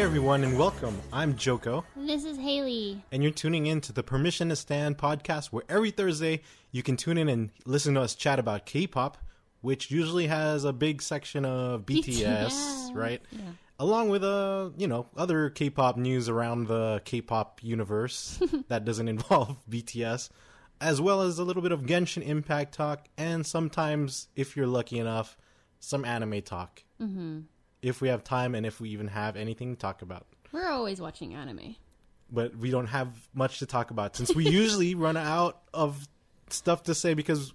Hey everyone, and welcome. I'm Joko, This is Haley. and you're tuning in to the Permission to Stand podcast, where every Thursday you can tune in and listen to us chat about K-pop, which usually has a big section of BTS, right? yeah. Along with uh, you know, other K-pop news around the K-pop universe that doesn't involve BTS, as well as a little bit of Genshin Impact talk, and sometimes, if you're lucky enough, some anime talk. Mm-hmm. If we have time, and if we even have anything to talk about. We're always watching anime. but we don't have much to talk about since we usually run out of stuff to say because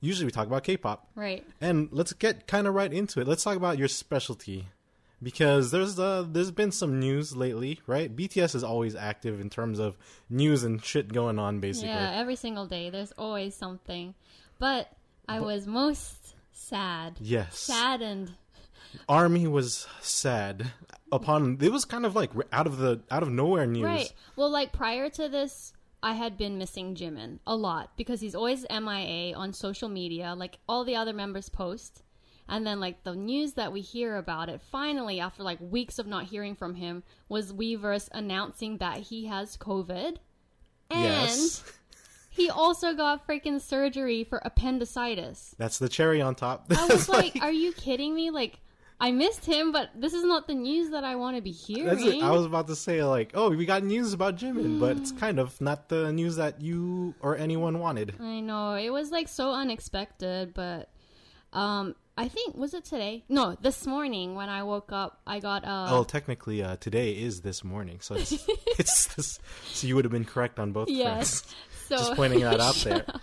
usually we talk about K-pop. Right. And let's get kind of right into it. Let's talk about your specialty because there's uh there's been some news lately, right? BTS is always active in terms of news and shit going on basically. Yeah, every single day. There's always something. But I was most sad. Yes. Saddened. Army was sad upon it was kind of like out of the out of nowhere news. Right. Well, like prior to this, I had been missing Jimin a lot because he's always MIA on social media, like all the other members post. And then, like, the news that we hear about it, finally, after like weeks of not hearing from him, was Weverse announcing that he has COVID. And Yes. he also got freaking surgery for appendicitis. That's the cherry on top. I was like, are you kidding me? Like, I missed him, but this is not the news that I want to be hearing. I was about to say like, oh, we got news about Jimin, but it's kind of not the news that you or anyone wanted. I know it was like so unexpected, but um, I think was it today? No, this morning when I woke up, I got uh, Well, technically, uh, today is this morning, so it's, it's this. So you would have been correct on both yes. fronts. So Just pointing that out there.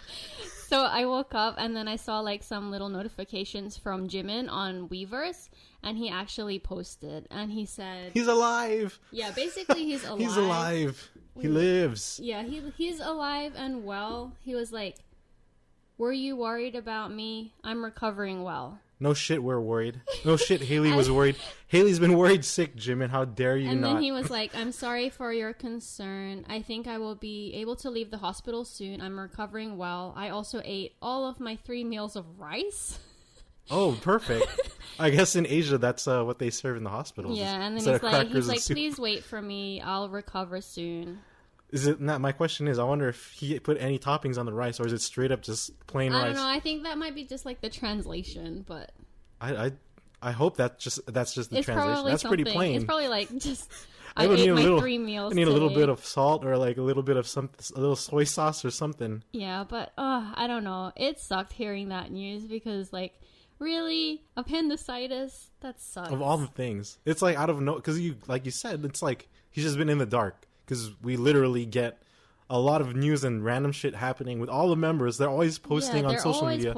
So I woke up and then I saw like some little notifications from Jimin on Weverse, and he actually posted and he said, He's alive. "Yeah, basically he's alive. He's alive. He lives. Yeah, he he's alive and well. He was like, "Were you worried about me? I'm recovering well." No shit, we're worried. No shit, Haley was worried. Haley's been worried sick, Jim, and How dare you And not? then he was like, I'm sorry for your concern. I think I will be able to leave the hospital soon. I'm recovering well. I also ate all of my three meals of rice. oh, perfect. I guess in Asia, that's uh, what they serve in the hospitals. Yeah, and then he's like, he's and like, please wait for me. I'll recover soon. Is it not? My question is, I wonder if he put any toppings on the rice, or is it straight up just plain I rice? don't know. I think that might be just like the translation, but I, I, I hope that just that's just the it's translation. That's pretty plain. It's probably like just I I, would need a my little- three meals. I need a little bit of salt or like a little bit of some a little soy sauce or something. Yeah, but uh, I don't know. It sucked hearing that news because, like, really, appendicitis? That sucks. Of all the things, it's like out of no because you like you said, it's like he's just been in the dark because we literally get a lot of news and random shit happening with all the members. They're always posting yeah, on social media,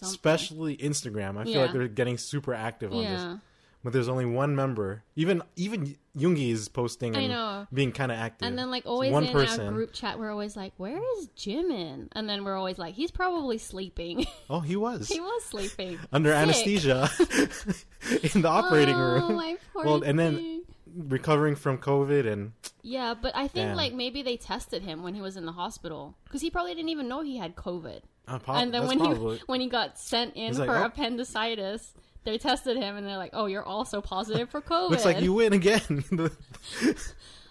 especially Instagram. I feel Yeah. like they're getting super active on this. yeah, But there's only one member. Even even Yoongi is posting I and know. being kind of active. and then like It's always one in person. our group chat, we're always like, "Where is Jimin?" And then we're always like, "He's probably sleeping." Oh, he was. he was sleeping under Sick. anesthesia in the operating oh, room. My poor Well, and then-. Recovering from COVID and yeah, but I think Damn. like maybe they tested him when he was in the hospital because he probably didn't even know he had COVID. uh, po- and then when probably, he when he got sent in He's for like, "Oh." appendicitis, they tested him and they're like, "Oh, you're also positive for COVID." looks like you win again.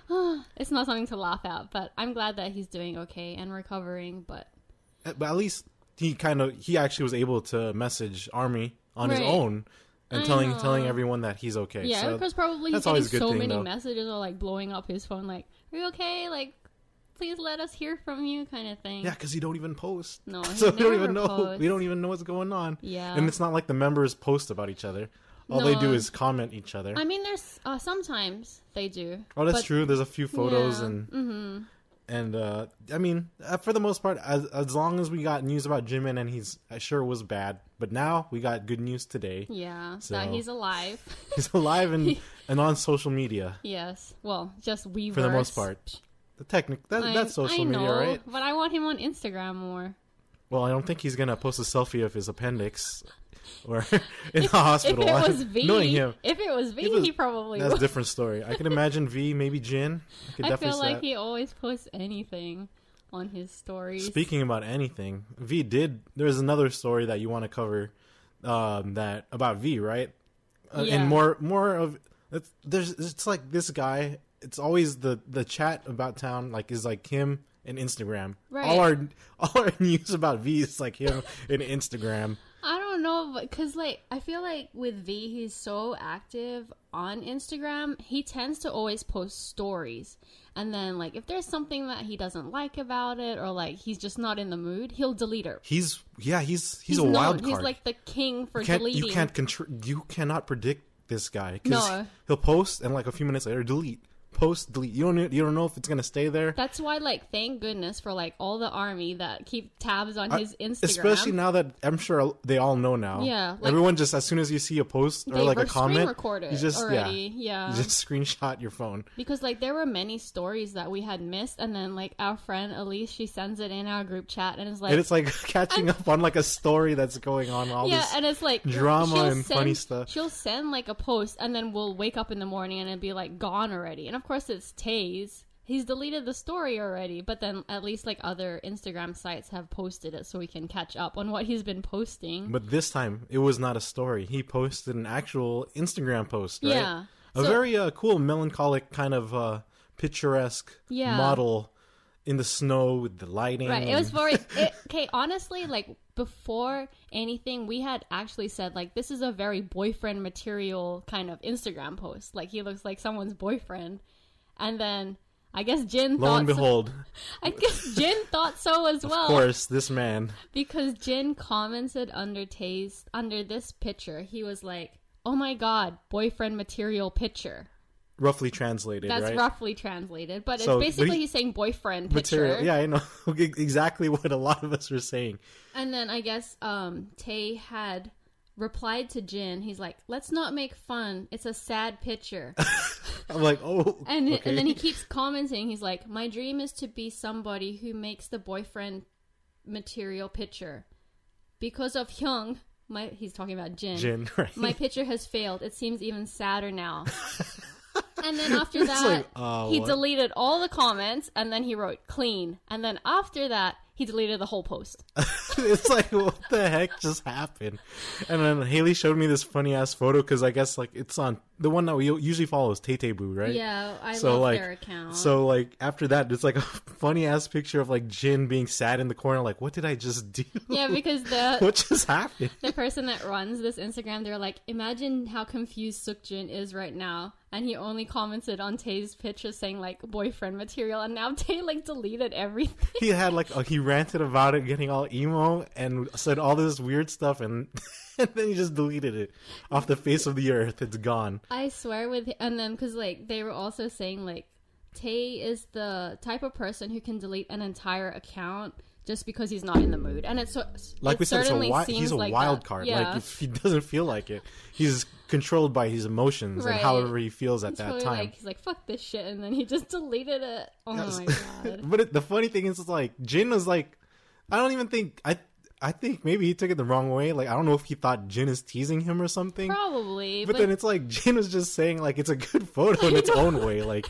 It's not something to laugh at, but I'm glad that he's doing okay and recovering. But but at least he kind of he actually was able to message Army on his own and I telling know. telling everyone that he's okay. yeah, so because probably he's that's getting so thing, many though. messages or like blowing up his phone, like, "Are you okay? Like, please let us hear from you," kind of thing. yeah, because he don't even post. No, so we don't even know. posts. We don't even know what's going on. Yeah. and it's not like the members post about each other. All they do is comment each other. I mean, there's uh, sometimes they do. Oh, that's but- true. There's a few photos Yeah. and Mm-hmm. And uh, I mean, uh, for the most part, as as long as we got news about Jimin and he's I sure was bad, but now we got good news today. Yeah, So- that he's alive. He's alive and and on social media yes. Well, just we for the most part. The technic that, I, that's social I know, media, right? But I want him on Instagram more. Well, I don't think he's gonna post a selfie of his appendix or in the hospital. If it was V, Knowing him, if it was V, it was- he probably that's a different story. I can imagine V, maybe Jin. I could I definitely feel like that. he always posts anything on his stories. Speaking about anything, V did. There's another story that you want to cover, um, that about V, right? Uh, Yeah. And more, more of It's, there's it's like this guy. It's always the the chat about town like is like him and Instagram. Right. All our all our news about V is like him and Instagram. I don't know, because like I feel like with V, he's so active on Instagram. He tends to always post stories, and then like if there's something that he doesn't like about it, or like he's just not in the mood, he'll delete it. He's yeah he's he's, He's a known. wild He's like the king for you can't deleting. you can't contr- you cannot predict this guy because No. he'll post and like a few minutes later delete post delete. You don't you don't know if it's gonna stay there. That's why, like, thank goodness for like all the army that keep tabs on his Instagram. Especially now that I'm sure they all know now. Yeah, like- everyone just as soon as you see a post or like a comment, record it you just already. yeah, Yeah, you just screenshot your phone. because like there were many stories that we had missed, and then like our friend Elise, she sends it in our group chat, and it's like, and it's like catching up on like a story that's going on. All yeah, this and it's like drama and funny stuff. She'll send like a post, and then we'll wake up in the morning and it'll be like gone already. And of course, it's Taze. He's deleted the story already, but then at least like other Instagram sites have posted it, so we can catch up on what he's been posting. But this time it was not a story. He posted an actual Instagram post, right? Yeah. A So- very uh, cool, melancholic kind of uh, picturesque Yeah. model in the snow with the lighting. Right. It was very it, okay. Honestly, like before anything, we had actually said like this is a very boyfriend material kind of Instagram post. Like he looks like someone's boyfriend, and then I guess Jin Lo thought. and so- behold, I guess Jin thought so as well. of course, this man. because Jin commented under Tae's under this picture. He was like, "Oh my god, boyfriend material picture." Roughly translated, That's right? roughly translated, but it's So, but basically he- he's saying boyfriend picture. Material. Yeah, I know exactly what a lot of us were saying. And then I guess um, Tay had replied to Jin. He's like, "Let's not make fun. It's a sad picture." I'm like, oh, And okay. and then he keeps commenting. He's like, "My dream is to be somebody who makes the boyfriend material picture. Because of Hyung, my he's talking about Jin. Jin, right? My picture has failed. It seems even sadder now." And then after that, like, he oh, what? deleted all the comments, and then he wrote clean. And then after that, he deleted the whole post. it's like what the heck just happened and then haley showed me this funny ass photo because i guess like it's on the one that we usually follow is Tay Boo, right Yeah, I so love like their account. so like after that it's like a funny ass picture of like jin being sad in the corner like what did i just do yeah, because the what just happened the person that runs this Instagram, they're like, imagine how confused Seokjin is right now. And he only commented on Tay's picture saying like boyfriend material, and now Tay like deleted everything. he had like uh, he ranted about it getting all emo and said all this weird stuff and and then he just deleted it off the face of the earth. It's gone. I swear with and then because like they were also saying like Tay is the type of person who can delete an entire account just because he's not in the mood, and it's so like it we said, it's a wi- he's a like wild that. card. Yeah. Like if he doesn't feel like it, he's controlled by his emotions Right. and however he feels at that time. like he's like fuck this shit, and then he just deleted it. Oh Yes. my god. but it, the funny thing is, like Jin was like, I don't even think I. I think maybe he took it the wrong way. Like I don't know if he thought Jin is teasing him or something. Probably, but, but, then it's like Jin was just saying like it's a good photo in its own way. Like,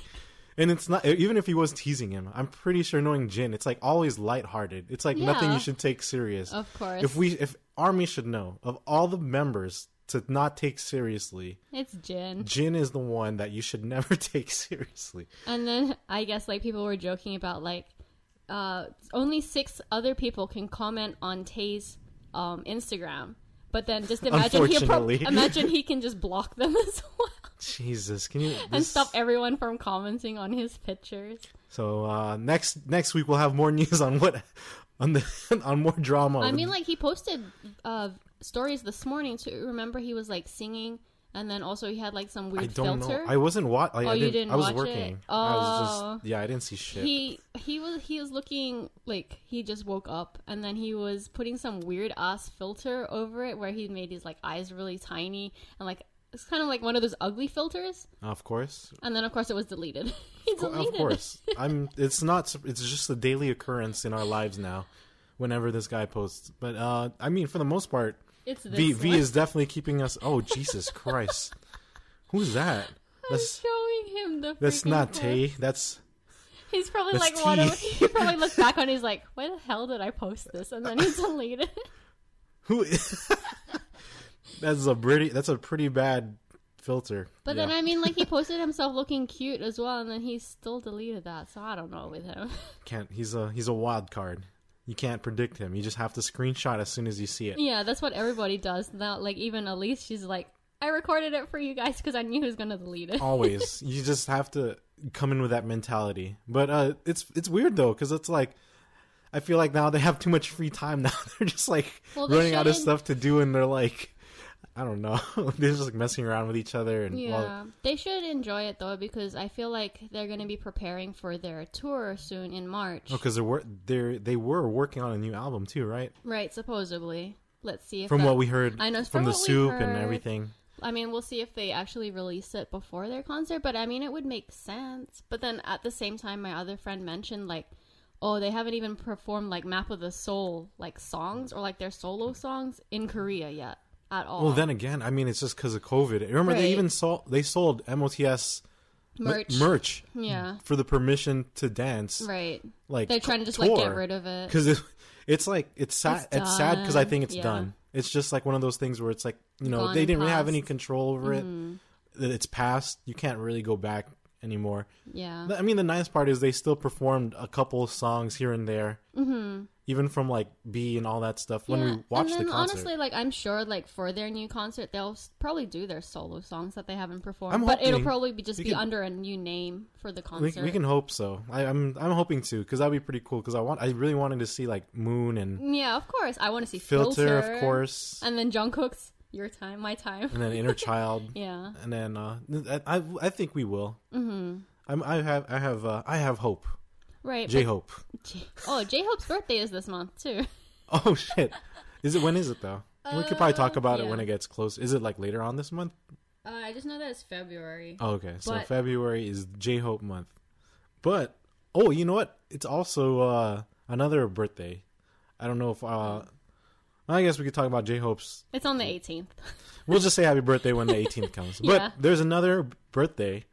and it's not even if he was teasing him. I'm pretty sure knowing Jin, it's like always lighthearted. It's like nothing you should take serious. of course, If we if Army should know of all the members to not take seriously, it's Jin. Jin is the one that you should never take seriously. And then I guess like people were joking about like uh only six other people can comment on Tay's um Instagram. But then just imagine he pro- imagine he can just block them as well Jesus, can you and stop everyone from commenting on his pictures. So uh, next next week we'll have more news on what on the on more drama. I mean like he posted uh stories this morning too. Remember he was like singing and then also he had like some weird I don't filter. know. I wasn't wa- like, Oh, I you didn't, didn't I was watch it? working. I was Oh. just yeah, I didn't see shit. he he was he was looking like he just woke up and then he was putting some weird ass filter over it where he made his like eyes really tiny and like it's kind of like one of those ugly filters of course, and then of course it was deleted he deleted of course. I'm. It's not. It's just a daily occurrence in our lives now. Whenever this guy posts, but uh, I mean, for the most part. It's this V V one. is definitely keeping us. Oh Jesus Christ, who's that? I'm That's showing him the that's not. Tay. That's he's probably That's like what he probably looks back on he's like why the hell did I post this and then he deleted it who. that's a pretty. That's a pretty bad filter. But Yeah. then I mean, like he posted himself looking cute as well, and then he still deleted that. So I don't know with him. can't. He's a he's a wild card. You can't predict him. You just have to screenshot as soon as you see it. yeah, that's what everybody does now. Like even Elise, she's like, I recorded it for you guys because I knew he was gonna delete it. Always, you just have to come in with that mentality. But uh, it's it's weird though because it's like. I feel like now they have too much free time. Now they're just like Well, running out of stuff to do, and they're like, I don't know, they're just like messing around with each other. And Yeah, well, they should enjoy it though because I feel like they're gonna be preparing for their tour soon in March. Oh, because they were they they were working on a new album too, right? Right, supposedly. Let's see if From that- what we heard, I know, from from the soup and everything. I mean, we'll see if they actually release it before their concert, but I mean, it would make sense. But then at the same time, my other friend mentioned, like, oh, they haven't even performed, like, Map of the Soul, like, songs or, like, their solo songs in Korea yet at all. Well, then again, I mean, it's just because of COVID. Remember, they even sold they sold MOTS m- merch. merch Yeah. for the permission to dance. Right. Like They're trying to just, like, get rid of it. because it, it's like it's sad. It's, It's sad because I think it's Yeah. done. It's just like one of those things where it's like you know Gone they didn't really have any control over it. Mm-hmm. That It's past. You can't really go back anymore. Yeah. I mean, the nice part is they still performed a couple of songs here and there, mm-hmm. even from like B and all that stuff when we watched the concert. honestly, like I'm sure, like for their new concert, they'll probably do their solo songs that they haven't performed. I'm but it'll probably be just we be can- under a new name for the we, concert. we can hope so. I, I'm I'm hoping to because that'd be pretty cool. Because I want I really wanted to see like Moon and Yeah, of course. I want to see Filter, Filter, of course, and then Jungkook's "Your Time, My Time." and then Inner Child, yeah, and then uh, I I, think we will. Mm-hmm. I'm, I have I have uh, I have hope. right. J Hope. J- oh, J Hope's birthday is this month too. Oh shit! Is it when is it though? we could probably talk Uh, about it when it gets close. Is it like later on this month? Uh, I just know that it's February. Oh, okay. So But- February is J Hope month. But oh, you know what? It's also uh another birthday. I don't know if uh I guess we could talk about J Hope's. It's on the 18th. We'll just say happy birthday when the 18th comes. But Yeah. there's another birthday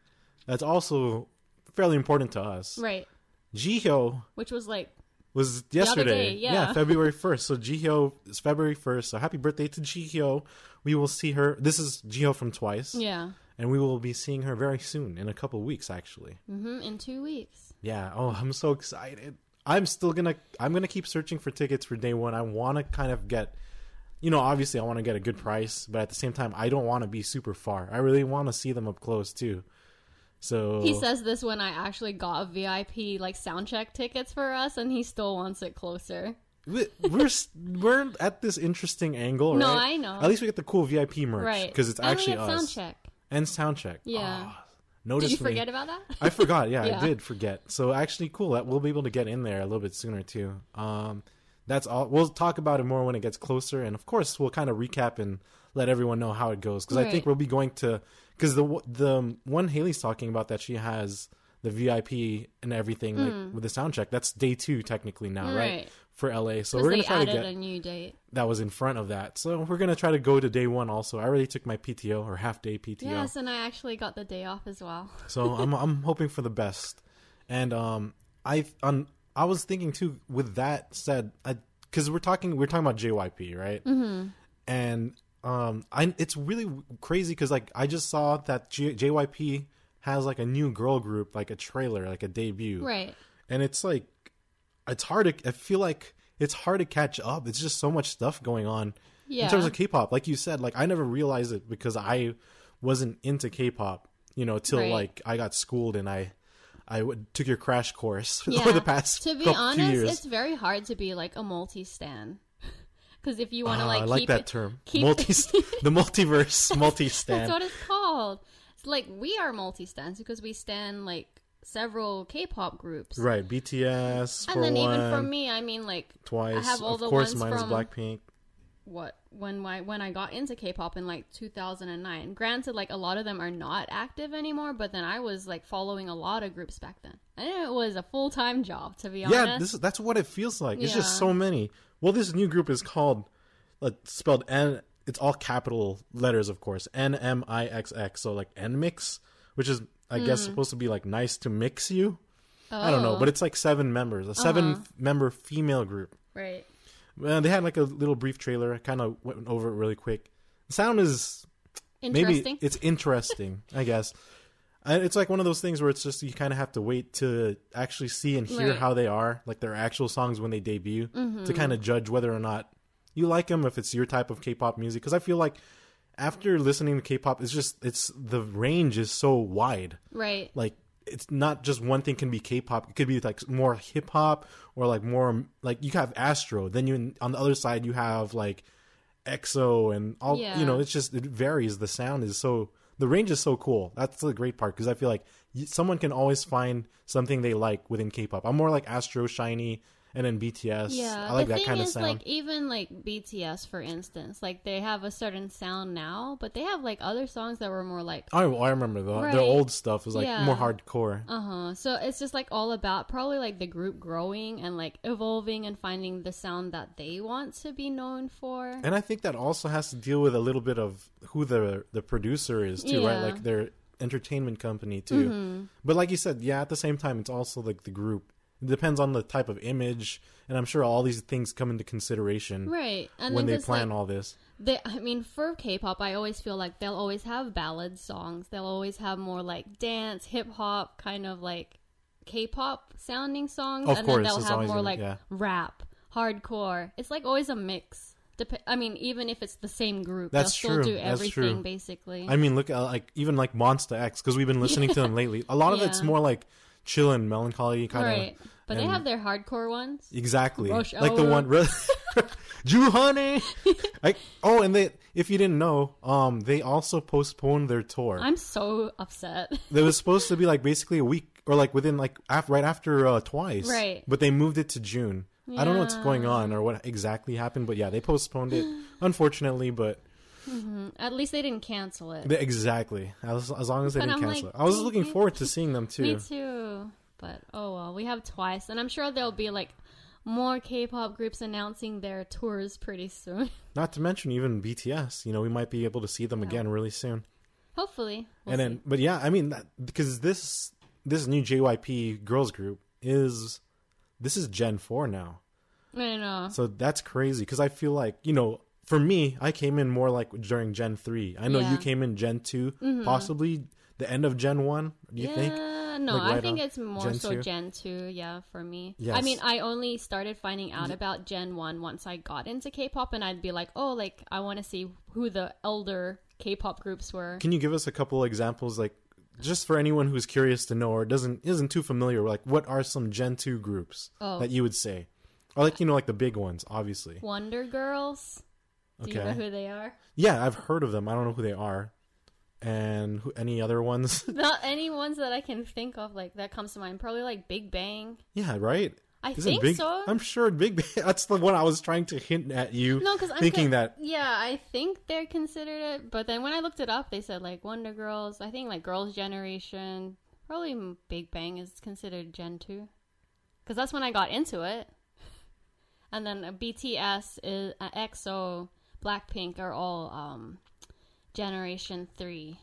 that's also fairly important to us. right. Jihyo Which was like, was yesterday. day, yeah. February 1st. So Jihyo is February 1st. So happy birthday to Jihyo. We will see her. This is Jihyo from Twice. yeah, And we will be seeing her very soon, in a couple weeks, actually. hmm in two weeks. Yeah. Oh, I'm so excited. I'm still gonna. I'm gonna keep searching for tickets for day one. I want to kind of get. You know, obviously, I want to get a good price, but at the same time, I don't want to be super far. I really want to see them up close too. So He says this when I actually got VIP like soundcheck tickets for us, and he still wants it closer. we- we're we're at this interesting angle, No, right? I know. At least we get the cool VIP merch Right. because it's And actually us sound check. and sound check. Yeah. Ah, notice Did you forget about that? I forgot. Yeah, Yeah. I did forget. So actually, cool. That we'll be able to get in there a little bit sooner too. Um, that's all. We'll talk about it more when it gets closer, and of course, we'll kind of recap and let everyone know how it goes because I think we'll be going to because the the one Haley's talking about that she has the VIP and everything like with the sound check. That's day two technically now, right? Right. For LA, so we're gonna try to get a new date. that was in front of that. So we're gonna try to go to day one also. I already took my PTO or half day PTO. Yes, and I actually got the day off as well. So I'm I'm hoping for the best, and um I um I was thinking too. With that said, because we're talking we're talking about JYP, right? Mm-hmm. And um I it's really crazy because like I just saw that J- JYP has like a new girl group, like a trailer, like a debut, Right. and it's like it's hard to I feel like it's hard to catch up. It's just so much stuff going on Yeah. in terms of K-pop. Like you said, like I never realized it because I wasn't into K-pop, you know, till Right. like I got schooled and I I w- took your crash course yeah. over the past to be honest, years. it's very hard to be like a multi-stan. Because if you want to Ah, like I keep like that it, term, keep- multi the multiverse, multi stan That's what it's called. Like we are multi-stans because we stand like several K-pop groups. Right, BTS And then one, even for me, I mean, like twice. I have all of the course, ones mine is from- Blackpink. what when my when I got into K-pop in like 2009. Granted, like a lot of them are not active anymore, but then I was like following a lot of groups back then, and it was a full time job to be honest. Yeah, this is that's what it feels like. It's just so many. Well, this new group is called like, spelled N. It's all capital letters, of course. N M I X X. So like N mix, which is I guess supposed to be like nice to mix you. I don't know, Hmm. Oh, but it's like seven members, a seven Uh-huh. member female group. right. Uh, they had like a little brief trailer. I kind of went over it really quick. The sound is maybe Interesting. it's interesting, I guess. It's like one of those things where it's just you kind of have to wait to actually see and hear Right. Mm-hmm. how they are, like their actual songs when they debut, to kind of judge whether or not you like them if it's your type of K-pop music. Because I feel like after listening to K-pop, it's just it's the range is so wide. Right. Like it's not just one thing can be K-pop. It could be like more hip hop or like more like you have Astro. Then you on the other side you have like EXO and all. Yeah. You know, it's just it varies. The sound is so the range is so cool. That's the great part because I feel like someone can always find something they like within K-pop. I'm more like Astro, Shiny, and then BTS. Yeah, I like the that thing kind of sound. like even like BTS, for instance, like they have a certain sound now, but they have like other songs that were more like, Oh, I remember the Right. their old stuff was like Yeah. more hardcore. uh huh. So it's just like all about probably like the group growing and like evolving and finding the sound that they want to be known for. And I think that also has to deal with a little bit of who the the producer is too, right? Yeah. Like their entertainment company too. Mm-hmm. But like you said, yeah, at the same time, it's also like the group. It depends on the type of image, and I'm sure all these things come into consideration Right, and when they plan like, all this. They, I mean, for K-pop, I always feel like they'll always have ballad songs. They'll always have more like dance, hip hop, kind of like K-pop sounding songs, Of and course, then they'll have more a- like yeah. rap, hardcore. It's like always a mix. Dep- I mean, even if it's the same group, That's they'll still true. do That's everything true. basically. I mean, look at like even like Monsta X because we've been listening to them lately. A lot of it's more like chill and melancholy kind of. right, but they have their hardcore ones. Exactly. Rush like the Hour. one re- Jew honey. like oh and they if you didn't know, um they also postponed their tour. I'm so upset. They was supposed to be like basically a week or like within like af- right after uh, twice. Right. But they moved it to June. I don't know what's Yeah. going on or what exactly happened, but yeah, they postponed it unfortunately, but Mm-hmm. At least they didn't cancel it. exactly. As, as long as they But didn't I'm cancel like, it. I was looking forward to seeing them too. Me too. But oh well, we have twice, and I'm sure there'll be like more K-pop groups announcing their tours pretty soon. Not to mention even BTS, you know, we might be able to see them Yeah. again really soon. Hopefully, we'll and then see. but yeah i mean that, because this this new jyp girls group is this is gen 4 now I know. so that's crazy because i feel like you know for me i came in more like during gen 3 i know Yeah. you came in gen 2 mm-hmm. possibly the end of gen 1 do you yeah, think no, Like, I think it's more Gen so 2? Gen two. Yeah, for me. I mean, I only started finding out about Gen one once I got into K-pop, and I'd be like, oh, like I want to see who the elder K-pop groups were. can you give us a couple examples like just for anyone who's curious to know or doesn't isn't too familiar like what are some gen 2 groups Oh. that you would say or like you know like the big ones obviously Wonder Girls. Do you know Okay. who they are? yeah i've heard of them i don't know who they are and who, any other ones Not any ones that I can think of like that comes to mind. Probably like Big Bang. Yeah, right. I Isn't think Big, so. I'm sure Big Bang. That's the one I was trying to hint at you. No, because I'm thinking con- that Yeah, I think they're considered it, but then when I looked it up, they said like Wonder Girls. I think like Girls' Generation. Probably Big Bang is considered Gen two, because that's when I got into it. And then uh, BTS is uh, EXO, Blackpink are all um, Generation three.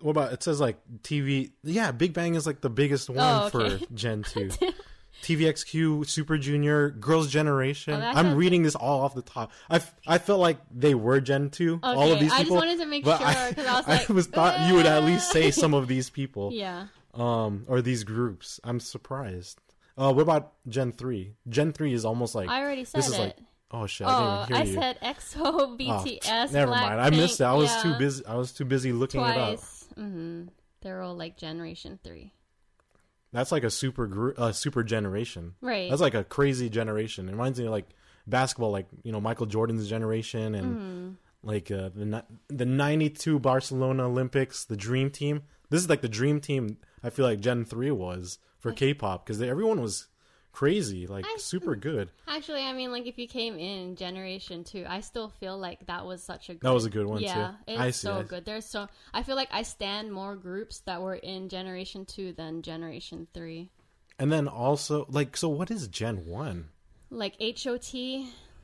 what about it says like TV? Yeah, Big Bang is like the biggest one Oh, for. Gen two. TVXQ, Super Junior, Girls' Generation. Oh, I'm reading this all off the top. I, f- I felt like they were Gen two. all of Okay, these I just wanted to make sure, 'cause I was like, was thought you would at least say some of these people. Yeah. Um, or these groups. I'm surprised. Uh, what about Gen three? Gen three is almost like I already said this is it. like. Oh shit! I oh, didn't I even hear you. I said EXO, Oh, BTS, never mind. I missed it. I was Blackpink, too busy. I was too busy looking it up. twice. Mm-hmm. They're all like Generation Three, That's like a super gr- uh, super generation. right? That's like a crazy generation. It reminds me of like basketball, like you know Michael Jordan's generation and Mm-hmm. like uh, the the '92 Barcelona Olympics, the Dream Team. This is like the Dream Team. I feel like Gen three was for K-pop because everyone was crazy, like I- super good. Actually, I mean, like if you came in Generation Two, I still feel like that was such a good, That was a good one, too. yeah, it's I see, so good. There's so I feel like I stand more groups that were in Generation Two than Generation Three. And then also like, so what is Gen one? Like HOT,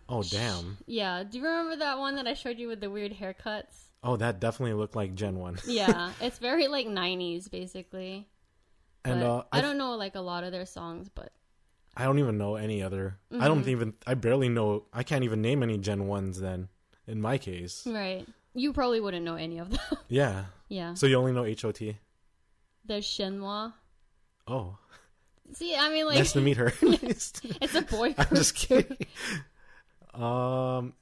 Oh damn! yeah. Do you remember that one that I showed you with the weird haircuts? Oh, that definitely looked like Gen one. Yeah, it's very like '90s basically. And uh, I don't know like a lot of their songs, but I don't even know any other. I Mm-hmm. don't even. I barely know. I can't even name any Gen ones. Then, in my case, right. You probably wouldn't know any of them. Yeah. yeah. So you only know HOT. There's Shinhwa. Oh, See, I mean, like, nice to meet her. it's a boy. I'm just kidding. Um,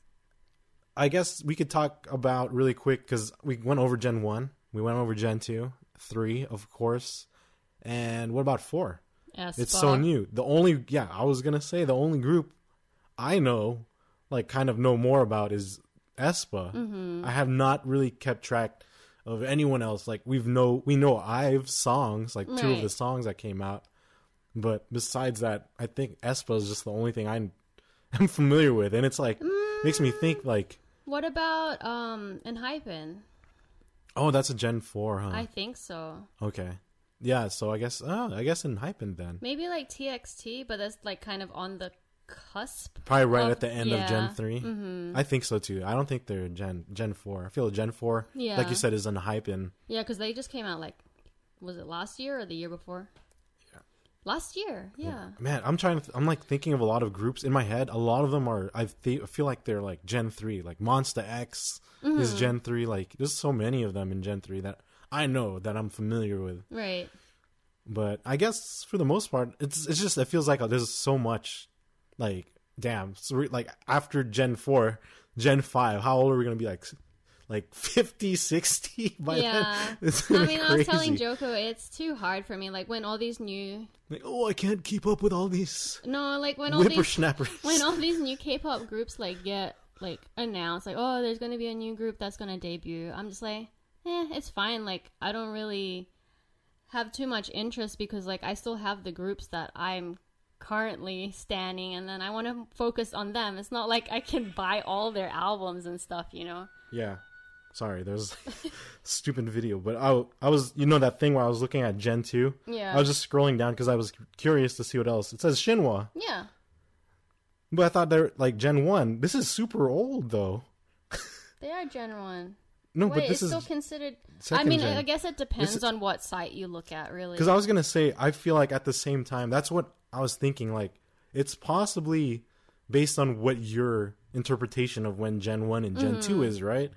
I guess we could talk about really quick because we went over Gen One, we went over Gen Two, Three, of course, and what about Four? It's so new. The only yeah, I was gonna say the only group I know, like kind of know more about is aespa. Mm-hmm. I have not really kept track of anyone else. Like we've know we know Ive's songs, like two of the songs that came out. But besides that, I think aespa is just the only thing I'm I'm familiar with, and it's like makes me think like, What about um ENHYPEN? oh, that's a Gen Four, huh? I think so. Okay, yeah. So I guess, oh, I guess ENHYPEN then, Maybe like TXT, but that's like kind of on the cusp. probably right of- at the end of Gen yeah. 3 Mhm. I think so too. I don't think they're Gen Gen Four. I feel Gen Four, Yeah. like you said, is ENHYPEN. Yeah, because they just came out like, was it last year or the year before? Yeah. Last year, yeah. Man, I'm trying to. Th- I'm like thinking of a lot of groups in my head. A lot of them are. I th- feel like they're like Gen three. Like Monsta X is Mm-hmm. Gen three. Like there's so many of them in Gen three that I know that I'm familiar with. Right. But I guess for the most part, it's it's just it feels like oh, there's so much. Like damn, so like after Gen four, Gen five. How old are we gonna be? Like like 50, 60 by Yeah. then. It's I mean, be I was telling crazy. Joko, it's too hard for me. Like when all these new, Like, oh, I can't keep up with all these no, like when all these when all these new K-pop groups like get like announced, like oh, there's gonna be a new group that's gonna debut. I'm just like, eh, it's fine. Like I don't really have too much interest because like I still have the groups that I'm currently standing, and then I want to focus on them. It's not like I can buy all their albums and stuff, you know. Yeah. Sorry, there's stupid video, but I I was you know that thing where I was looking at Gen 2. Yeah. I was just scrolling down cuz I was curious to see what else. It says Shinhwa. yeah. but I thought they're like Gen 1. This is super old though. They are Gen One. No, Wait, but it's this is still considered. I mean, gen. I guess it depends is- on what site you look at, really. cuz I was going to say I feel like at the same time that's what I was thinking like it's possibly based on what your interpretation of when Gen 1 and Gen 2 is, right?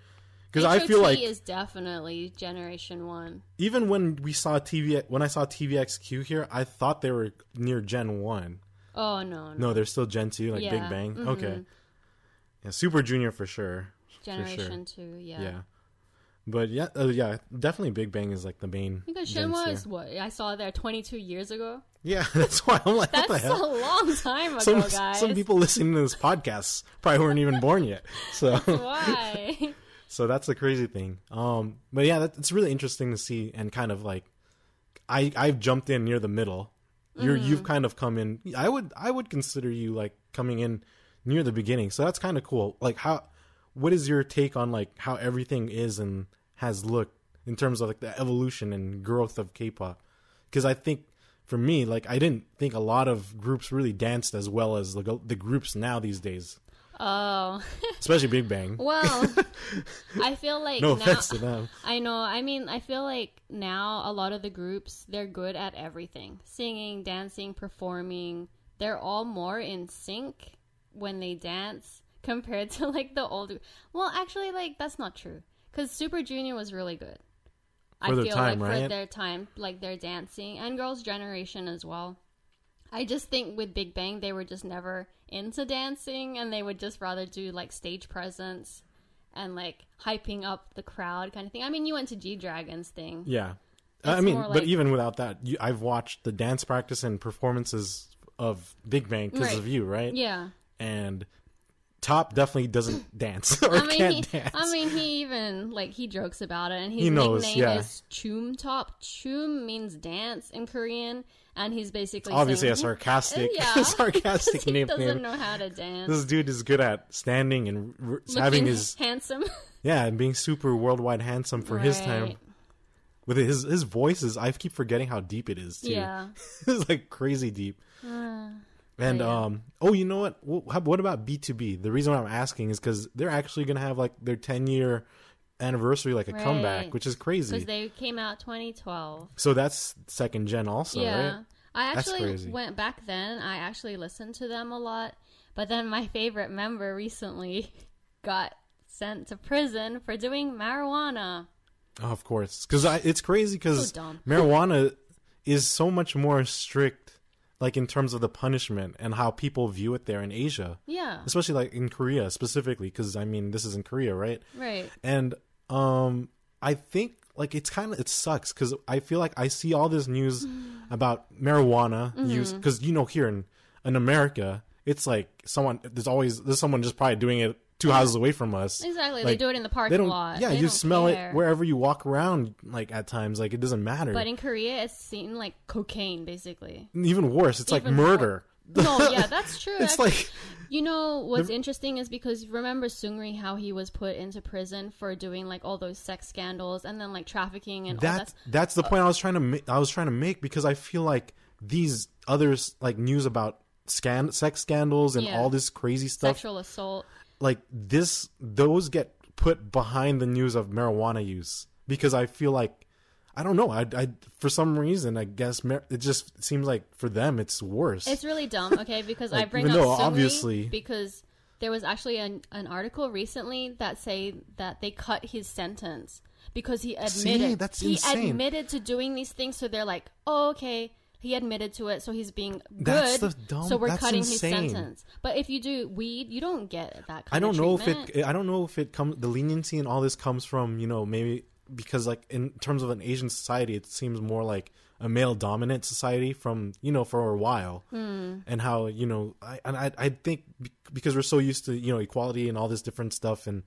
Cuz I feel like is definitely Generation One. even when we saw TV when I saw TVXQ here, I thought they were near Gen 1. Oh no, no, No, they're still Gen 2, like Big Yeah, Bang. mhm. Okay. Yeah, Super Junior for sure. Generation Two. Yeah. Yeah. But yeah, uh, yeah, definitely Big Bang is like the main. Because here. is what I saw there 22 years ago. Yeah, that's why I'm like, That's what the a long time ago, Some guys. some people listening to this podcast probably weren't even born yet. So Why? so that's the crazy thing. Um, but yeah, that, it's really interesting to see and kind of like, I I've jumped in near the middle. You're Mm-hmm. you've kind of come in. I would I would consider you like coming in near the beginning. So that's kind of cool. Like how, what is your take on like how everything is and has looked in terms of like the evolution and growth of K-pop? Because I think for me, like I didn't think a lot of groups really danced as well as the the groups now these days, oh, especially Big Bang. well, I feel like No now. offense to them. I know. I mean, I feel like now a lot of the groups they're good at everything: singing, dancing, performing. They're all more in sync when they dance compared to like the older. Well, actually, like that's not true because Super Junior was really good. I For their feel time, like right? for their time, like their dancing and Girls' Generation as well. I just think with Big Bang they were just never into dancing and they would just rather do like stage presence and like hyping up the crowd kind of thing. I mean, you went to G Dragon's thing. Yeah, It's I mean, more but even without that, you, I've watched the dance practice and performances of Big Bang because Right. of you, right? Yeah. And Top definitely doesn't dance or I mean, can't he, dance. I mean, he even like he jokes about it, and his He knows, nickname yeah. is Chum Top. Chum means dance in Korean, and he's basically Obviously, saying, a sarcastic, yeah, sarcastic he doesn't nickname. know how to dance. This dude is good at standing and r- having his handsome yeah, and being super worldwide handsome for his time. With his his voice is, I keep forgetting how deep it is too. Yeah. it's like crazy deep. Uh, And yeah. um, oh, you know what? Wh- What about BTOB? The reason why I'm asking is because they're actually gonna have like their 10 year anniversary, like a comeback, which is crazy. because they came out 2012. so that's second gen, also, yeah. right? I actually went back then. I actually listened to them a lot, but then my favorite member recently got sent to prison for doing marijuana. Oh, of course, because it's crazy because So marijuana is so much more strict, like in terms of the punishment and how people view it there in Asia, Yeah, especially like in Korea specifically. Because I mean, this is in Korea, right? right. And um, I think like it's kind of it sucks because I feel like I see all this news about marijuana Mm-hmm. use because you know here in in America it's like someone there's always there's someone just probably doing it two houses away from us. Exactly. Like, they do it in the parking lot. Yeah, They you smell care. it wherever you walk around. Like at times, like it doesn't matter. But in Korea, it's seen like cocaine, basically. Even worse, it's like Even murder. No, yeah, that's true. It's actually. like You know what's interesting is because remember Seungri how he was put into prison for doing like all those sex scandals and then like trafficking and all that's that. that's the uh, point I was trying to make. I was trying to make because I feel like these others like news about scan sex scandals and Yeah. all this crazy stuff Sexual assault. Like this those get put behind the news of marijuana use because I feel like I don't know I, I for some reason I guess mar- it just seems like for them it's worse. It's really dumb, okay? Because I bring even up obviously- because there was actually an, an article recently that say that they cut his sentence because he admitted that's he insane. admitted to doing these things. So they're like, oh, okay, he admitted to it, so he's being good. That's the dumb- so we're cutting insane. his sentence. But if you do weed, you don't get that kind I don't of know if it I don't know if it comes the leniency and all this comes from you know maybe because like in terms of an Asian society it seems more like a male dominant society from you know for a while Hmm. and how you know I and I I think because we're so used to you know equality and all this different stuff and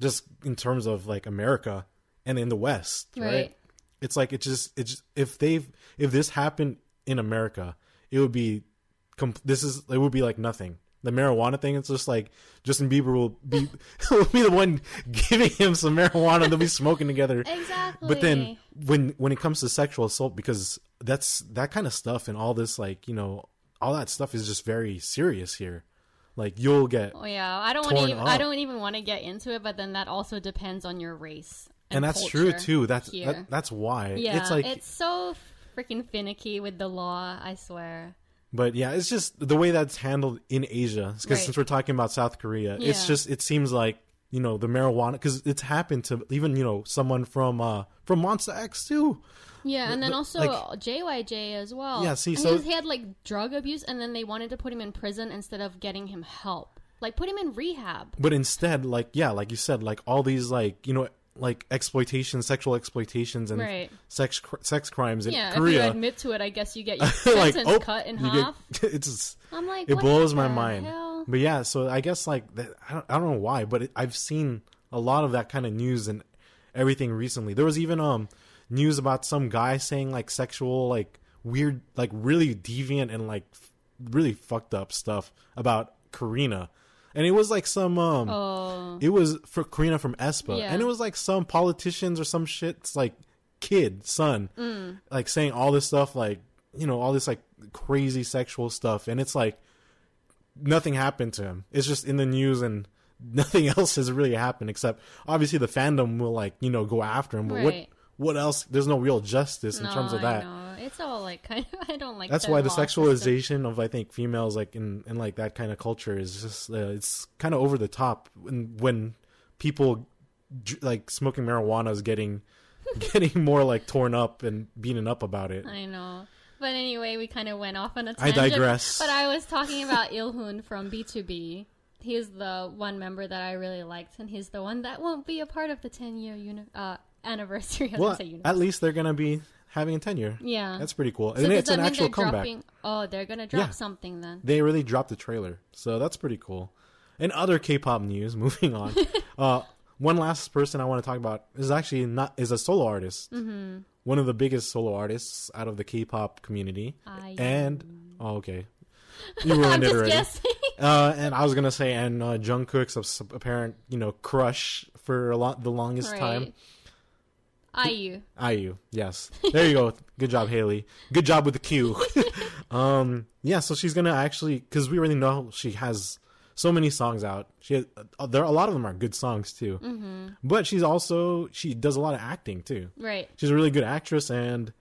just in terms of like America and in the West right, Right. it's like it just it's just, if they've if this happened in America it would be com- this is it would be like nothing. The marijuana thing, it's just like Justin Bieber will be will be the one giving him some marijuana. They'll be smoking together. Exactly. But then when when it comes to sexual assault, because that's that kind of stuff and all this like you know all that stuff is just very serious here. Like you'll get Oh yeah, I don't want to. Even, I don't even want to get into it, but then that also depends on your race. and, And, that's true too. That's that, that's why yeah, it's like it's so freaking finicky with the law. I swear. But yeah, it's just the way that's handled in Asia. Because Right. since we're talking about South Korea, it's just it seems like you know the marijuana because it's happened to even you know someone from uh from Monsta X too. Yeah, and then also like- JYJ as well. Yeah, see, so- he had like drug abuse, and then they wanted to put him in prison instead of getting him help. Like put him in rehab. But instead, like yeah, like you said, like all these like you know like exploitation, sexual exploitations, and Right. sex cr- sex crimes in Yeah, if Korea. you admit to it, I guess you get your like sentence oh, cut in half. get it's just, I'm like, it blows my mind. hell? But yeah, so I guess like that, I don't I don't know why, but it, I've seen a lot of that kind of news and everything recently. There was even um news about some guy saying like sexual like weird like really deviant and like f- really fucked up stuff about Karina. And it was like some um Oh, it was for Karina from aespa, Yeah. and it was like some politicians or some shit's like kid son, Mm. like saying all this stuff, like you know all this like crazy sexual stuff, and it's like nothing happened to him. It's just in the news, and nothing else has really happened except obviously the fandom will like you know go after him. But Right. what what else? There's no real justice in no, terms of I that. know. It's all like kind of. I don't like. That's why the law system. sexualization of I think females like in, in like that kind of culture is just uh, it's kind of over the top when when people like smoking marijuana is getting getting more like torn up and beaten up about it. I know. But anyway, we kind of went off on a tangent. I digress. But I was talking about Ilhoon from BTOB. He's the one member that I really liked, and he's the one that won't be a part of the 10 year uni- uh, anniversary. Well, at least they're gonna be having a tenure. yeah. That's pretty cool, so and it's an actual comeback. dropping? Oh, they're gonna drop Yeah. something then. They really dropped the trailer, so that's pretty cool. And other K-pop news. Moving on, uh, one last person I want to talk about is actually not is a solo artist. Mm-hmm. One of the biggest solo artists out of the K-pop community. I and oh, okay, you ruined it already. guessing. Uh, and I was gonna say, and uh, Jungkook's apparent, you know, crush for a lot the longest time. IU. IU, yes. There you go. Good job, Haley. Good job with the cue. um, yeah, so she's gonna actually, because we already know she has so many songs out. She has, uh, there a lot of them are good songs too. Mm-hmm. But she's also she does a lot of acting too. Right. She's a really good actress, and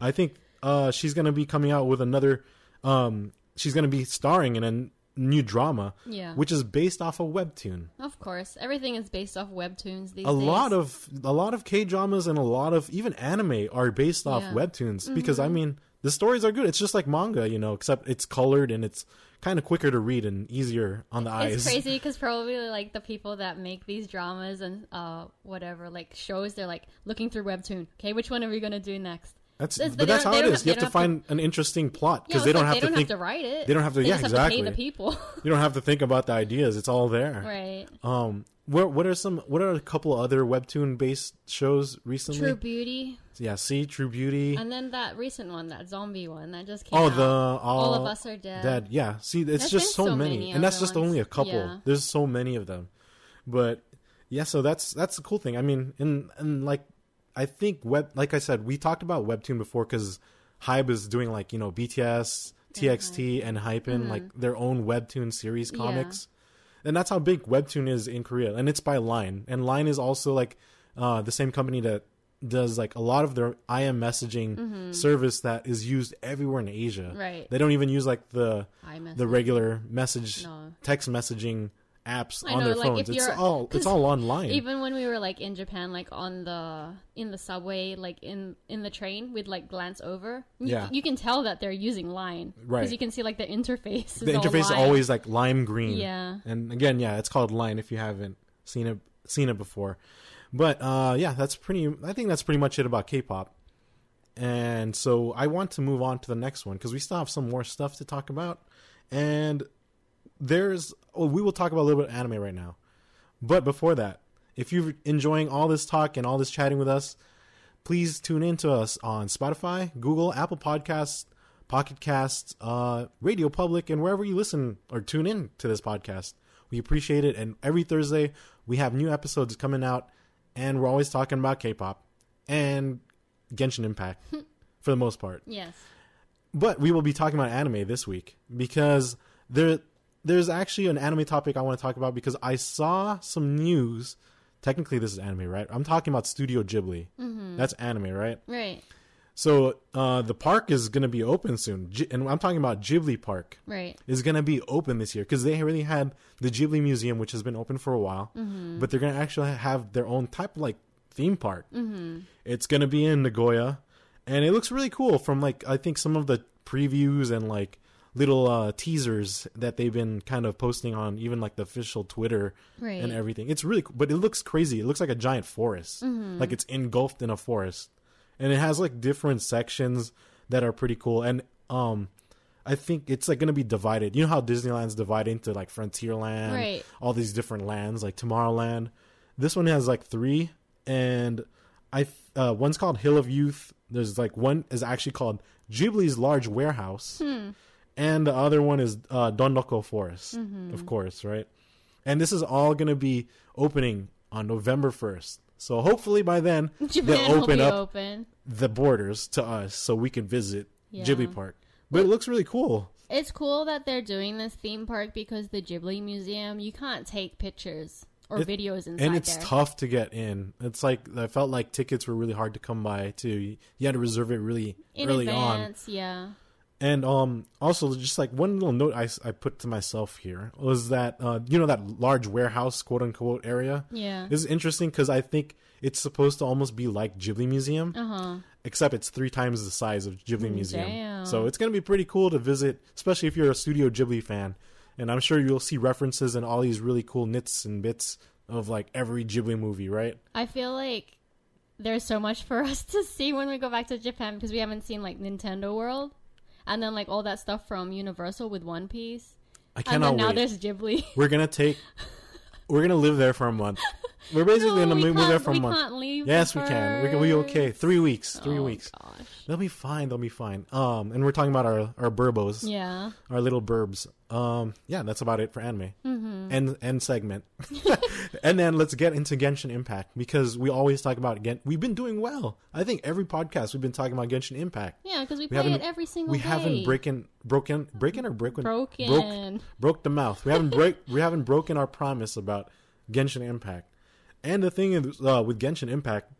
I think uh, she's gonna be coming out with another. Um, she's gonna be starring in a new drama, Yeah. which is based off a webtoon. Of course, everything is based off webtoons these a days. lot of a lot of K dramas and a lot of even anime are based off Yeah. Mm-hmm. webtoons because I mean the stories are good. It's just like manga, you know, except it's colored and it's kind of quicker to read and easier on the eyes. It's crazy because probably like the people that make these dramas and uh whatever like shows, they're like looking through webtoon. Okay, which one are we gonna do next? That's This- but that's how it is. You have to find an interesting plot Yeah, because it's they don't like have they to don't think. have to write it. they don't have to- They yeah, just have to pay exactly. the people. You don't have to think about the ideas. It's all there. right. Um, what what are some what are a couple other webtoon based shows recently? True Beauty, Yeah, see True Beauty. and then that recent one, that zombie one that just came Oh, out. the All of Us Are Dead. Dead. Yeah, see, it's There's just so, so many, many and that's just only a couple. Yeah. There's so many of them, but yeah, so that's that's the cool thing. I mean, and and like I think web, like I said, we talked about webtoon before because Hybe is doing like you know BTS, TXT, and ENHYPEN like their own webtoon series Mm-hmm. Yeah. comics, and that's how big webtoon is in Korea, and it's by Line, and Line is also like uh, the same company that does like a lot of their IM messaging service that is used everywhere in Asia. Mm-hmm. Right. They don't even use like the iMessage. the regular message No. text messaging apps I on know, their like, phones. if It's you're- all it's all online. Even when we were like in Japan, like on the in the subway, like in in the train, we'd like glance over. You, Yeah. you can tell that they're using Line, Right. Because you can see like the interface. Is the interface is always like lime green. Yeah. And again, yeah, it's called Line if you haven't seen it seen it before. But uh yeah, that's pretty I think that's pretty much it about K-pop. And so I want to move on to the next one because we still have some more stuff to talk about. And there's oh, we will talk about a little bit of anime right now. But before that, if you're enjoying all this talk and all this chatting with us, please tune in to us on Spotify, Google, Apple Podcasts, Pocket Casts, uh, Radio Public, and wherever you listen or tune in to this podcast. We appreciate it. And every Thursday, we have new episodes coming out, and we're always talking about K pop and Genshin Impact for the most part. Yes. But we will be talking about anime this week because there there's actually an anime topic I want to talk about because I saw some news. Technically, this is anime, right? I'm talking about Studio Ghibli. That's anime, right? Right. So uh, the park is going to be open soon, G- and I'm talking about Ghibli Park Right. is going to be open this year because they already had the Ghibli Museum, which has been open for a while, but they're going to actually have their own type of like theme park. Mm-hmm. It's going to be in Nagoya, and it looks really cool from like I think some of the previews and like little uh, teasers that they've been kind of posting on even like the official Twitter Right. and everything. It's really cool, but it looks crazy. It looks like a giant forest, like it's engulfed in a forest, and it has like different sections that are pretty cool. And um, I think it's like gonna be divided. You know how Disneyland's divided into like Frontierland, Right. all these different lands, like Tomorrowland. This one has like three, and I th- uh, one's called Hill of Youth. There's like one is actually called Ghibli's Large Warehouse, and the other one is uh, Dondoko Forest, of course, right? And this is all gonna be opening on November first. So hopefully by then Japan they'll open up open. the borders to us so we can visit Yeah. Ghibli Park. But it looks really cool. It's cool that they're doing this theme park because the Ghibli Museum, you can't take pictures or It- videos inside there and it's there. tough to get in. It's like I felt like tickets were really hard to come by too. You had to reserve it really In early on. yeah. And um also just like one little note I, I put to myself here was that uh you know that large warehouse quote unquote area. Yeah. This is interesting because I think it's supposed to almost be like Ghibli Museum, Uh huh. except it's three times the size of Ghibli Museum. damn. So it's gonna be pretty cool to visit, especially if you're a Studio Ghibli fan. And I'm sure you'll see references and all these really cool nits and bits of like every Ghibli movie, right? I feel like there's so much for us to see when we go back to Japan because we haven't seen like Nintendo World and then like all that stuff from Universal with One Piece. I cannot And then now wait. there's Ghibli. We're gonna take. We're gonna live there for a month. We're basically No, gonna we move there for a month. can't leave Yes, we can. We can. We okay. Three weeks. Three Oh, weeks. Gosh. They'll be fine. They'll be fine. Um, and we're talking about our our burbos, Yeah. our little burbs. Um, yeah, that's about it for anime. Mm-hmm. End end segment. and then let's get into Genshin Impact because we always talk about Gen. We've been doing well. I think every podcast we've been talking about Genshin Impact. Yeah, because we, We play it every single We day. haven't breaking broken breaking or broken broken. broke broke the mouth. We haven't break we haven't broken our promise about Genshin Impact. And the thing is, uh, with Genshin Impact,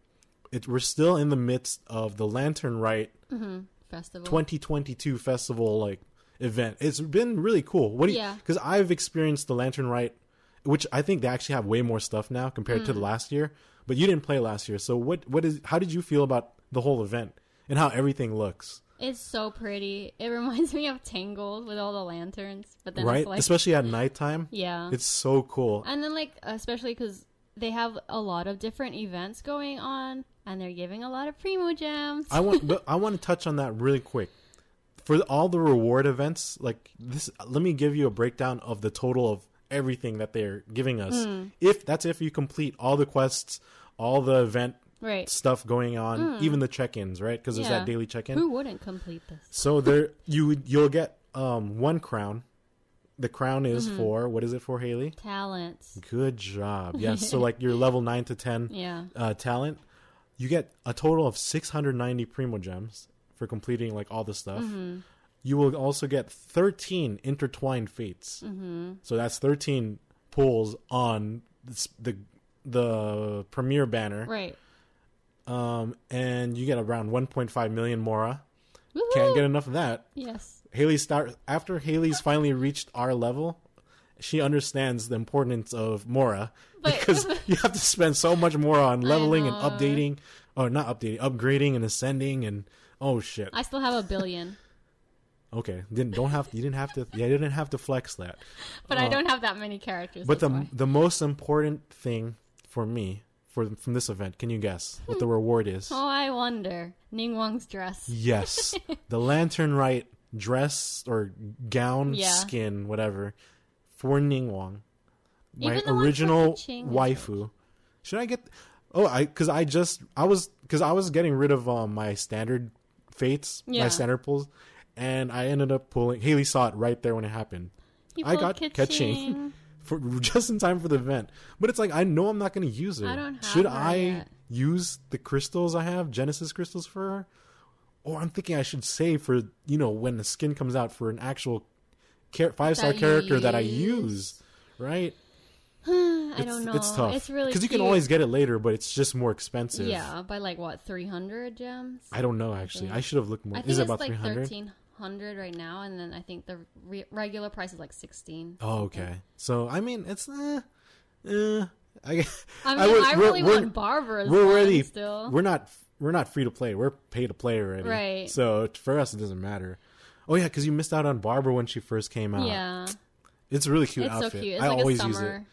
it, we're still in the midst of the Lantern Rite Festival. 2022 festival like event. It's been really cool. What do you? Yeah. Because I've experienced the Lantern Rite, which I think they actually have way more stuff now compared Hmm. to the last year. But you didn't play last year, so what? What is? How did you feel about the whole event and how everything looks? It's so pretty. It reminds me of Tangled with all the lanterns, but then right, it's like especially at nighttime. yeah. It's so cool. And then like especially because they have a lot of different events going on, and they're giving a lot of primo gems. I want, but I want to touch on that really quick. For all the reward events, like this, let me give you a breakdown of the total of everything that they're giving us. Hmm. If that's if you complete all the quests, all the event right. stuff going on, even the check-ins, right? Because there's. Yeah. that daily check-in. Who wouldn't complete this? So there, you would- you'll get um one crown. The crown is Mm-hmm. for what is it for Haley? Talents. Good job. Yes. so like your level nine to ten Yeah. uh, talent, you get a total of 690 primo gems for completing like all the stuff. Mm-hmm. You will also get 13 intertwined fates. Mm-hmm. So that's 13 pulls on the the premiere banner, Right. um, and you get around 1.5 million Mora. Woohoo! Can't get enough of that. Yes. Haley start after Haley's finally reached our level. She understands the importance of Mora But- because you have to spend so much more on leveling and updating, or not updating, upgrading and ascending, and oh shit. I still have a billion, Okay, didn't don't have you didn't have to yeah you didn't have to flex that. but I don't have that many characters. Uh, But the why. the most important thing for me for from this event, can you guess what the reward is? oh, I wonder. Ningguang's dress. Yes, the Lantern Rite dress or gown, Yeah. skin, whatever, for Ningguang, my Even the original waifu. Should I get? Oh, I because I just I was because I was getting rid of um, my standard fates, my Yeah. standard pulls, and I ended up pulling. Haley saw it right there when it happened You I got. Keqing. for just in time for the event. But it's like I know I'm not going to use it. I Should I yet. use the crystals I have, Genesis crystals for her? Or I'm thinking I should save for you know when the skin comes out for an actual five star character that I use. use, right? I It's, don't know. It's tough. It's really because you can always get it later, but it's just more expensive. yeah by like what three hundred gems. I don't know actually. I should have looked more. I think Is it it's about like thirteen hundred right now, and then I think the re- regular price is like sixteen. Oh, okay. So I mean, it's uh, uh I, I mean, I, would- we're- really we're- want Barbara's we're already still. we're not we're not free to play. We're pay to play already. Right. So for us, it doesn't matter. Oh yeah, because you missed out on Barbara when she first came out. yeah, It's a really cute it's outfit. so cute. It's I like always a use it. summer.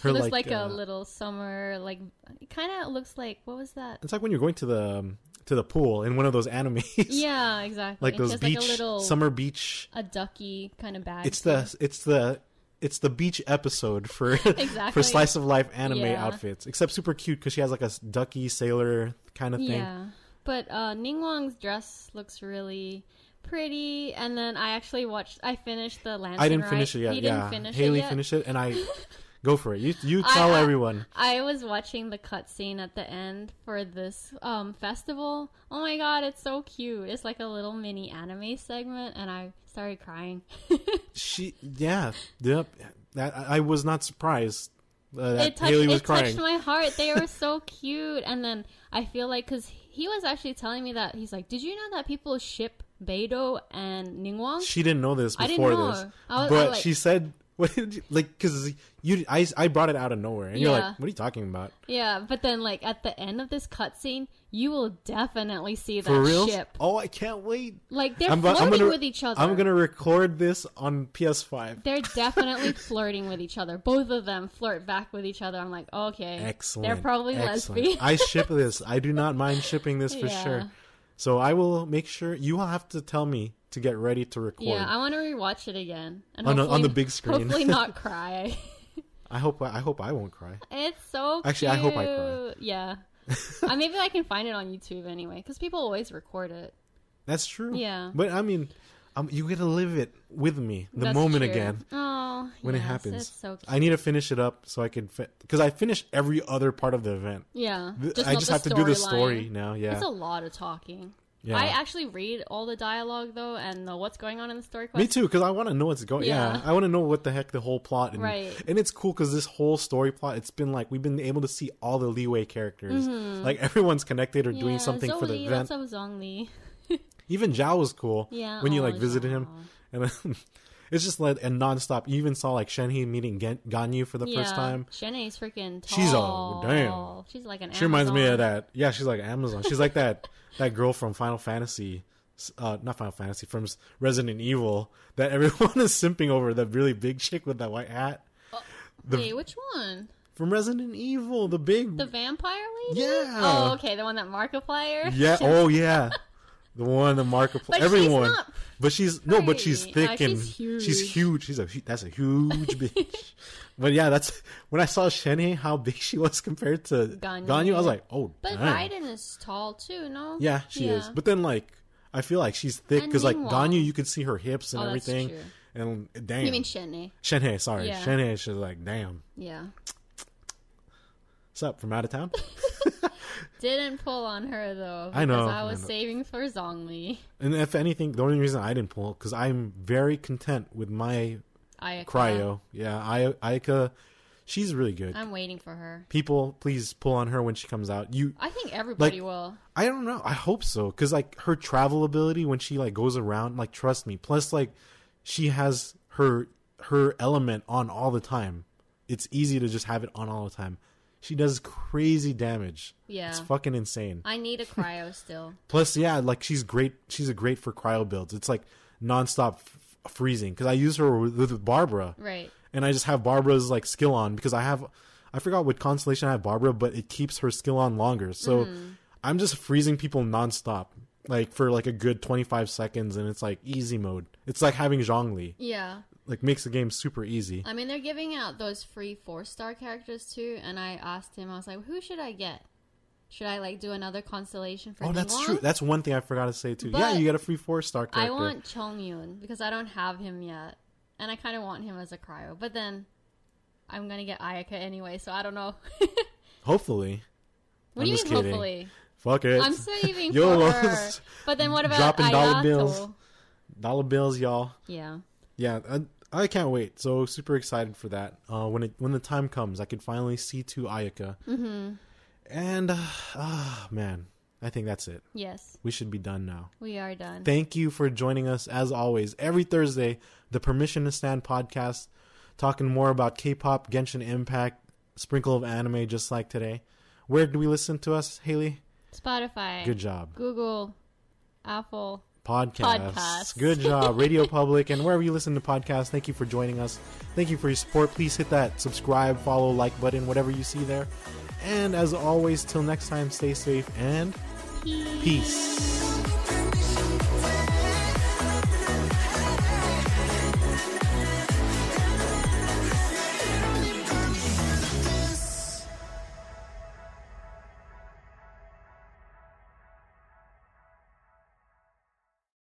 Her, She looks like, like, uh, a little summer, like it kind of looks like what was that? It's like when you're going to the um, to the pool in one of those animes. Yeah, exactly. like those beach like a little summer beach. a ducky kind of bag. It's the it's the it's the beach episode for Exactly. for slice of life anime Yeah. outfits. Except super cute because she has like a ducky sailor kind of thing. Yeah, but uh, Ningguang's dress looks really pretty. And then I actually watched. I finished the Lantern. I didn't finish it yet. He yeah, didn't finish Haley it yet. finished it, and I go for it. You you tell I- everyone. I was watching the cutscene at the end for this um, festival. Oh my god, it's so cute! It's like a little mini anime segment, and I started crying. She yeah yep. That I I was not surprised uh, that it touched, Haley was it crying. touched my heart. They were so cute, and then I feel like because he was actually telling me that he's like, "Did you know that people ship Beidou and Ningguang?" She didn't know this I before didn't know. this, I was- I but like- she said. What did you, like? Because you, I, I brought it out of nowhere, and you're like, "What are you talking about?" Yeah, but then like at the end of this cutscene, you will definitely see that For real? ship. Oh, I can't wait. Like they're I'm, flirting I'm gonna, with each other. I'm gonna record this on PS5. They're definitely flirting with each other. Both of them flirt back with each other. I'm like, okay, Excellent. They're probably Excellent. lesbian. I ship this. I do not mind shipping this for Yeah. sure. So I will make sure you will have to tell me to get ready to record. yeah, I want to rewatch it again and On the- on the big screen. Hopefully not cry. I hope I hope I won't cry. it's so Actually, I hope I cry. Yeah, uh, maybe I can find it on YouTube anyway because people always record it. That's true. Yeah. But I mean, um, you get to live it with me the That's moment true. again Oh, when it happens. It's so cute. I need to finish it up so I can because I finished every other part of the event. yeah, just I just have to do the story now. Yeah. It's a lot of talking. yeah. I actually read all the dialogue though and what's going on in the story quest. Me too, because I want to know what's going. Yeah, Yeah. I want to know what the heck the whole plot and Right. and it's cool because this whole story plot, it's been like we've been able to see all the Liyue characters, like everyone's connected or doing Mm-hmm. Something for the event. Of Zhongli. Even Xiao was cool. Yeah, when you oh, like visited him, and then it's just like a nonstop. You even saw like Shenhe meeting Gen- Ganyu for the yeah. first time. Shenhe's freaking tall. She's a- damn. She's like an. She reminds me of that. Yeah, she's like Amazon. She's like that that girl from Final Fantasy, uh, not Final Fantasy, from Resident Evil that everyone is simping over. That really big chick with that white hat the- Wait, which one? from Resident Evil. The big, The vampire lady? Yeah. Oh, okay, the one that Markiplier. yeah. Oh yeah, the one the marketplace. But Everyone. But she's no, but she's thick Uh, and she's huge. she's huge. She's a that's a huge bitch. But yeah, that's when I saw Shenhe how big she was compared to Ganyu. Ganyu. I was like, oh, But damn. Raiden is tall too, no? Yeah, she is. But then like I feel like she's thick because like Ganyu, you could see her hips and Oh, everything. And damn, You mean Shenhe? Shenhe? Sorry, Yeah. Shenhe. She's like, damn. Yeah. What's up from out of town? Didn't pull on her though. I know, Because I I was know. saving for Zhongli. and if anything, the only reason I didn't pull because I'm very content with my Ayaka. cryo. Yeah, I Ayaka, she's really good. I'm waiting for her. People, please pull on her when she comes out. You I think everybody Like- will. I don't know. I hope so because like her travel ability when she like goes around, like trust me. Plus, like she has her her element on all the time. It's easy to just have it on all the time. She does crazy damage. Yeah. It's fucking insane. I need a cryo still. Plus, yeah, like she's great. She's a great for cryo builds. It's like nonstop f- freezing because I use her with, with Barbara Right. and I just have Barbara's like skill on because I have I forgot what constellation I have Barbara, but it keeps her skill on longer. So Mm-hmm. I'm just freezing people nonstop, like for like a good 25 seconds, and it's like easy mode. It's like having Zhongli, Yeah. Like makes the game super easy. I mean, they're giving out those free four star characters too, and I asked him, I was like, who should I get? Should I like do another constellation for Oh, that's true. That's one thing I forgot to say too. yeah, you get a free four star character. I want Chongyun because I don't have him yet, and I kind of want him as a cryo. But then I'm gonna get Ayaka anyway, so I don't know. Hopefully, what I'm do you mean? kidding. Hopefully, fuck it. I'm saving YOLO. for her. But then what about Dropping dollar bills. Dollar bills, y'all. Yeah. Yeah, uh, I, can't wait. So super excited for that. Uh, when it when the time comes, I can finally see to Ayaka. Mm-hmm. And uh, ah, man, I think that's it. Yes, We should be done now. we are done. Thank you for joining us as always every Thursday. The Permission to Stand podcast, talking more about K-pop, Genshin Impact, sprinkle of anime, just like today. Where do we listen to us, Haley? Spotify, Good job. Google, Apple. Podcasts. Podcasts. Good job, Radio Public, and wherever you listen to podcasts. Thank you for joining us. Thank you for your support. Please hit that subscribe, follow, like button, whatever you see there. And as always, till next time, stay safe and Peace. peace.